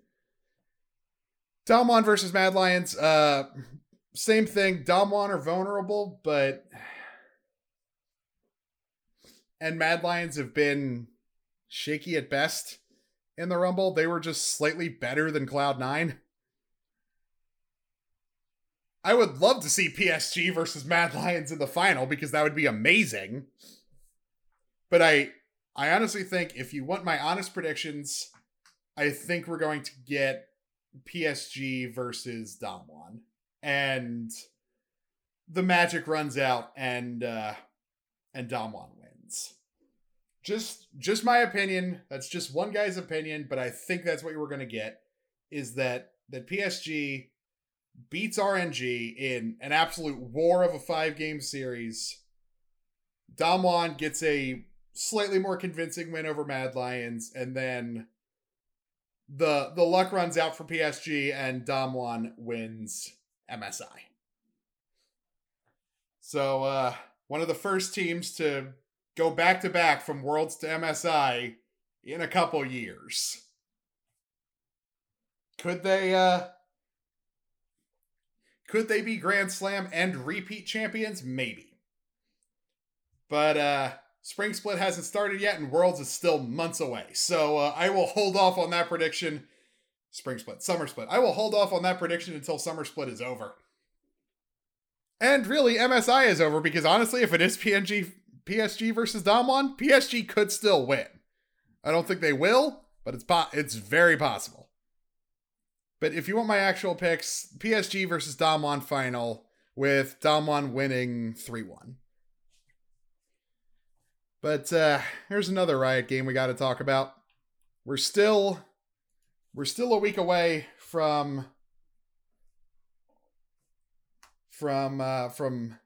Damwon versus Mad Lions. Uh, same thing. Damwon are vulnerable, but and Mad Lions have been shaky at best in the Rumble. They were just slightly better than Cloud9. I would love to see PSG versus Mad Lions in the final because that would be amazing. But I I honestly think if you want my honest predictions, I think we're going to get PSG versus Damwon. And the magic runs out and uh and Damwon wins. Just just my opinion. That's just one guy's opinion, but I think that's what we're gonna get. Is that that PSG beats RNG in an absolute war of a five game series. Damwon gets a slightly more convincing win over Mad Lions, and then the the luck runs out for PSG, and Damwon wins MSI. So uh, one of the first teams to go back to back from Worlds to MSI in a couple years. Could they uh could they be Grand Slam and repeat champions? Maybe. But uh Spring Split hasn't started yet, and Worlds is still months away. So uh, I will hold off on that prediction. Spring Split, Summer Split. I will hold off on that prediction until Summer Split is over. And really, MSI is over because honestly, if it is PNG PSG versus Damwon, PSG could still win. I don't think they will, but it's po- it's very possible. But if you want my actual picks, PSG versus Damwon final with Damwon winning 3 1. But uh here's another Riot game we got to talk about. We're still we're still a week away from from uh from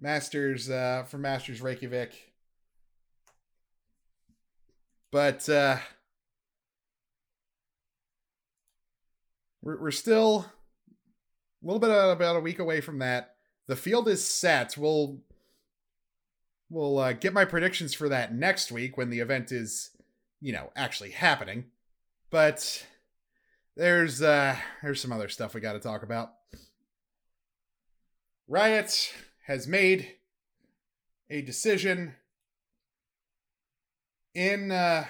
Masters uh from Masters Reykjavik. But uh we're we're still a little bit about a week away from that. The field is set. We'll we'll uh, get my predictions for that next week when the event is, you know, actually happening. But there's uh there's some other stuff we got to talk about. Riot has made a decision in uh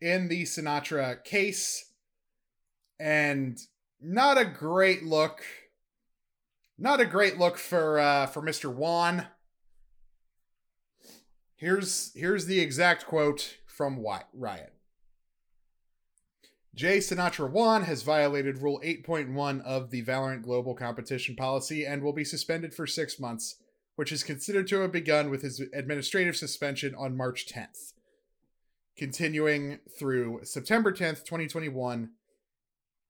in the Sinatraa case and not a great look not a great look for uh for Mr. Won. Here's here's the exact quote from Riot. Jay Sinatraa Won has violated Rule 8.1 of the Valorant Global Competition Policy and will be suspended for six months, which is considered to have begun with his administrative suspension on March 10th. Continuing through September 10th, 2021,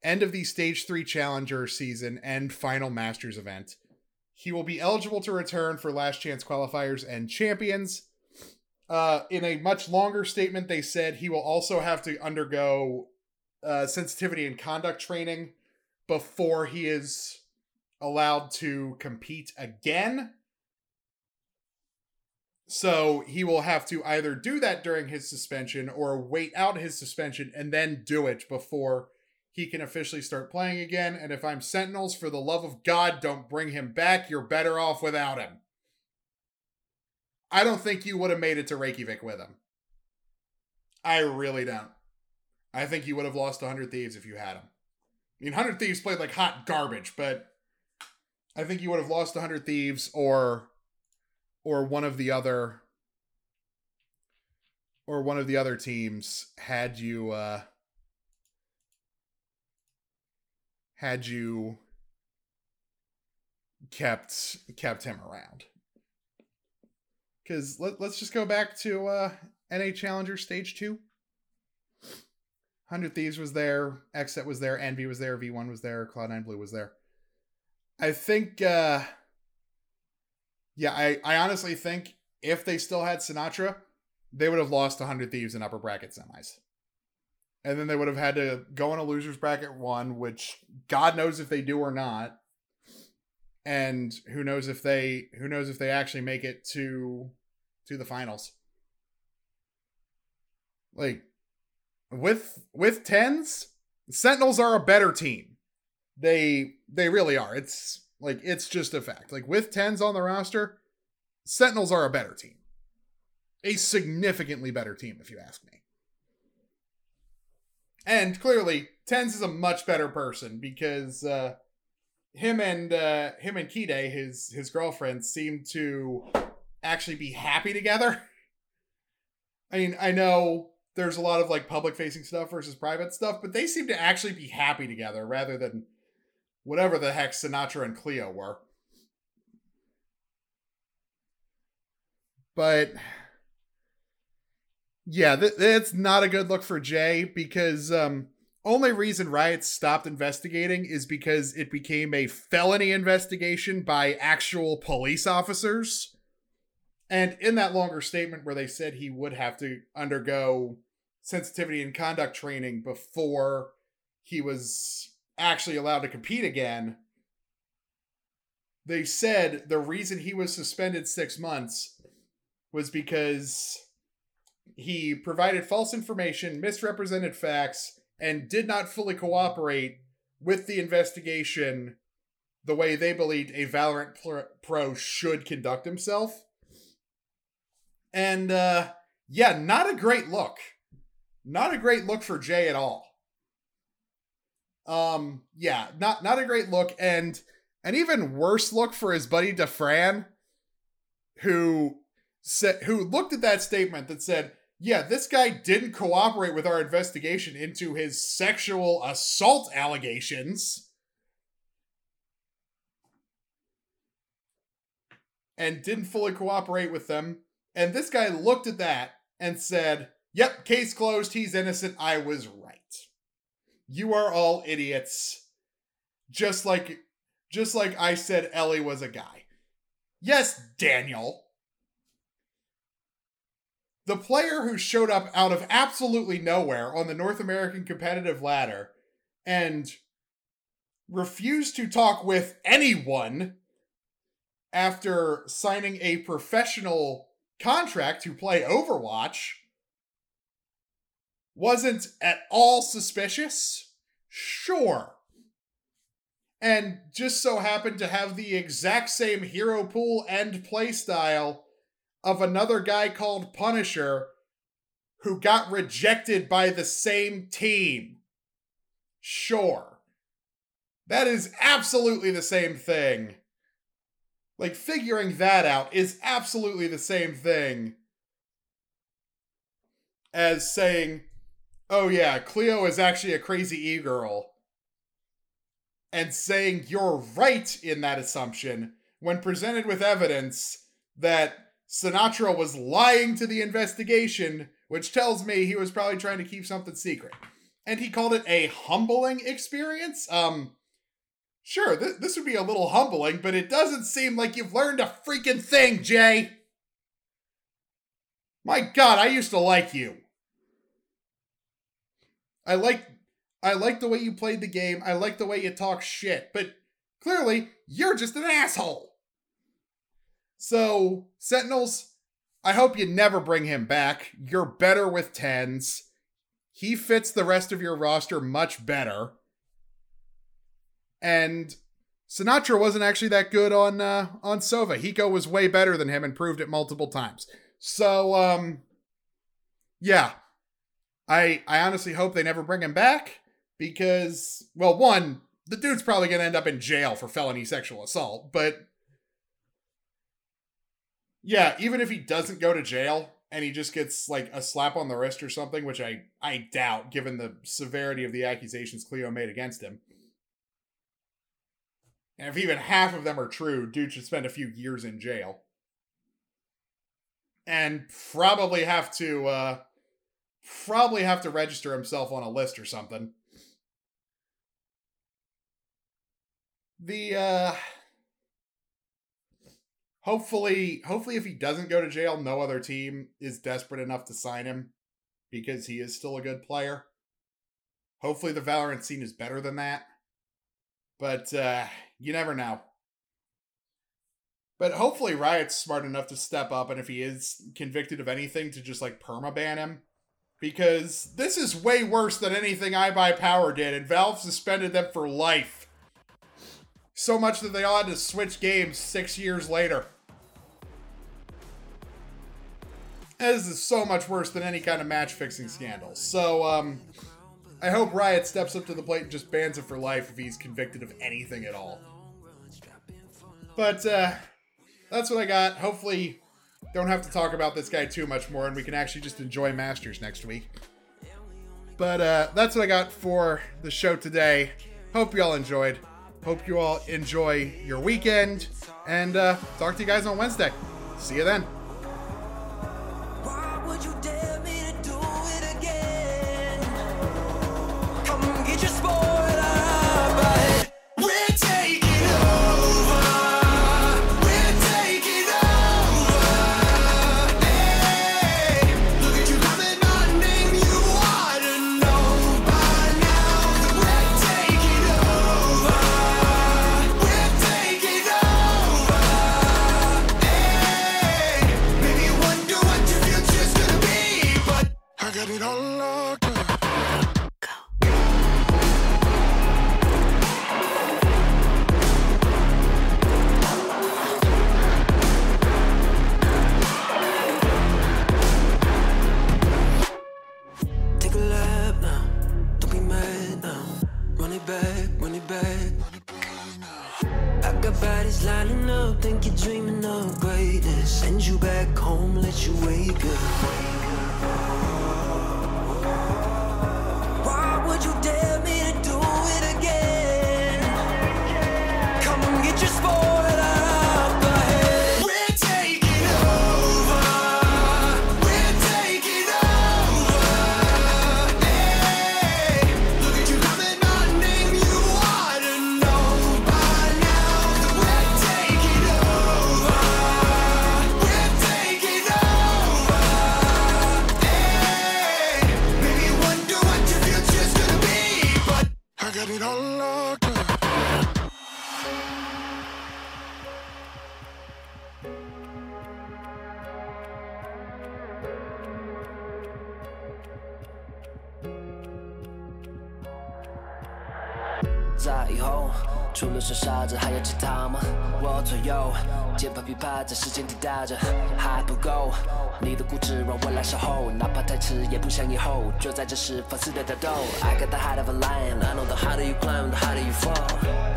end of the Stage 3 Challenger season and final Masters event. He will be eligible to return for Last Chance qualifiers and champions. Uh, in a much longer statement, they said he will also have to undergo uh, sensitivity and conduct training before he is allowed to compete again. So he will have to either do that during his suspension or wait out his suspension and then do it before he can officially start playing again. And if I'm Sentinels, for the love of God, don't bring him back. You're better off without him. I don't think you would have made it to Reykjavik with him. I really don't. I think you would have lost 100 Thieves if you had him. I mean, 100 Thieves played like hot garbage, but I think you would have lost 100 Thieves or or one of the other or one of the other teams had you uh had you kept kept him around because let, let's just go back to uh na challenger stage 2 100 Thieves was there, Xset was there, Envy was there, V1 was there, Cloud9 Blue was there. I think, uh, yeah, I, I honestly think if they still had Sinatraa they would have lost 100 Thieves in upper bracket semis. And then they would have had to go in a loser's bracket one, which God knows if they do or not. And who knows if they who knows if they actually make it to to the finals. Like with with TenZ, Sentinels are a better team. They they really are. It's like it's just a fact. Like with TenZ on the roster, Sentinels are a better team. A significantly better team, if you ask me. And clearly, TenZ is a much better person because uh, him and uh, him and Kyedae, his his girlfriend, seem to actually be happy together. I mean, I know there's a lot of like public facing stuff versus private stuff, but they seem to actually be happy together rather than whatever the heck Sinatraa and Cleo were. But yeah, th- it's not a good look for Jay because um only reason Riot stopped investigating is because it became a felony investigation by actual police officers. And in that longer statement where they said he would have to undergo sensitivity and conduct training before he was actually allowed to compete again, they said the reason he was suspended six months was because he provided false information, misrepresented facts, and did not fully cooperate with the investigation the way they believed a Valorant pro should conduct himself. And uh yeah, not a great look. Not a great look for Jay at all. Um yeah, not not a great look and an even worse look for his buddy Dafran who said who looked at that statement that said, yeah, this guy didn't cooperate with our investigation into his sexual assault allegations. And didn't fully cooperate with them. And this guy looked at that and said, Yep, case closed. He's innocent. I was right. You are all idiots. Just like just like I said Ellie was a guy. Yes, Daniel. The player who showed up out of absolutely nowhere on the North American competitive ladder and refused to talk with anyone after signing a professional contract to play Overwatch wasn't at all suspicious? Sure. And just so happened to have the exact same hero pool and playstyle of another guy called Punisher who got rejected by the same team. Sure. That is absolutely the same thing. Like, figuring that out is absolutely the same thing as saying, oh yeah, Cleo is actually a crazy e girl. And saying you're right in that assumption when presented with evidence that Sinatraa was lying to the investigation, which tells me he was probably trying to keep something secret. And he called it a humbling experience. Um, sure, th- this would be a little humbling, but it doesn't seem like you've learned a freaking thing, Jay. My god, I used to like you. I like I like the way you played the game. I like the way you talk shit, but clearly you're just an asshole. So, Sentinels, I hope you never bring him back. You're better with TenZ. He fits the rest of your roster much better. And Sinatraa wasn't actually that good on uh, on Sova. Hiko was way better than him and proved it multiple times. So, um, yeah, I I honestly hope they never bring him back because, well, one, the dude's probably gonna end up in jail for felony sexual assault, but yeah, even if he doesn't go to jail and he just gets like a slap on the wrist or something, which I I doubt given the severity of the accusations Cleo made against him. And if even half of them are true, dude should spend a few years in jail. And probably have to uh probably have to register himself on a list or something. The uh hopefully hopefully if he doesn't go to jail, no other team is desperate enough to sign him because he is still a good player. Hopefully the Valorant scene is better than that. But uh you never know. But hopefully Riot's smart enough to step up and if he is convicted of anything to just like permaban him because this is way worse than anything iBUYPOWER did, and Valve suspended them for life. So much that they all had to switch games six years later. This is so much worse than any kind of match fixing scandal. So, um, I hope Riot steps up to the plate and just bans him for life if he's convicted of anything at all. But, uh, that's what I got. Hopefully, don't have to talk about this guy too much more, and we can actually just enjoy Masters next week. But uh, that's what I got for the show today. Hope you all enjoyed. Hope you all enjoy your weekend, and uh, talk to you guys on Wednesday. See you then. 盘噼啪在时间滴答着，还不够。你的固执让我来守候，哪怕太迟也不想以后。就在这时放肆的挑逗。I got the heart of a lion, I know the harder you climb, the harder you fall.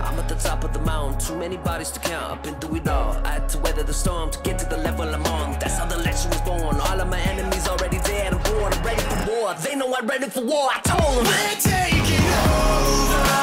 I'm at the top of the mountain, too many bodies to count. I've been through it all. I had to weather the storm to get to the level I'm on. That's how the legend was born. All of my enemies already dead. I'm born, I'm ready for war. They know I'm ready for war. I told them. we're taking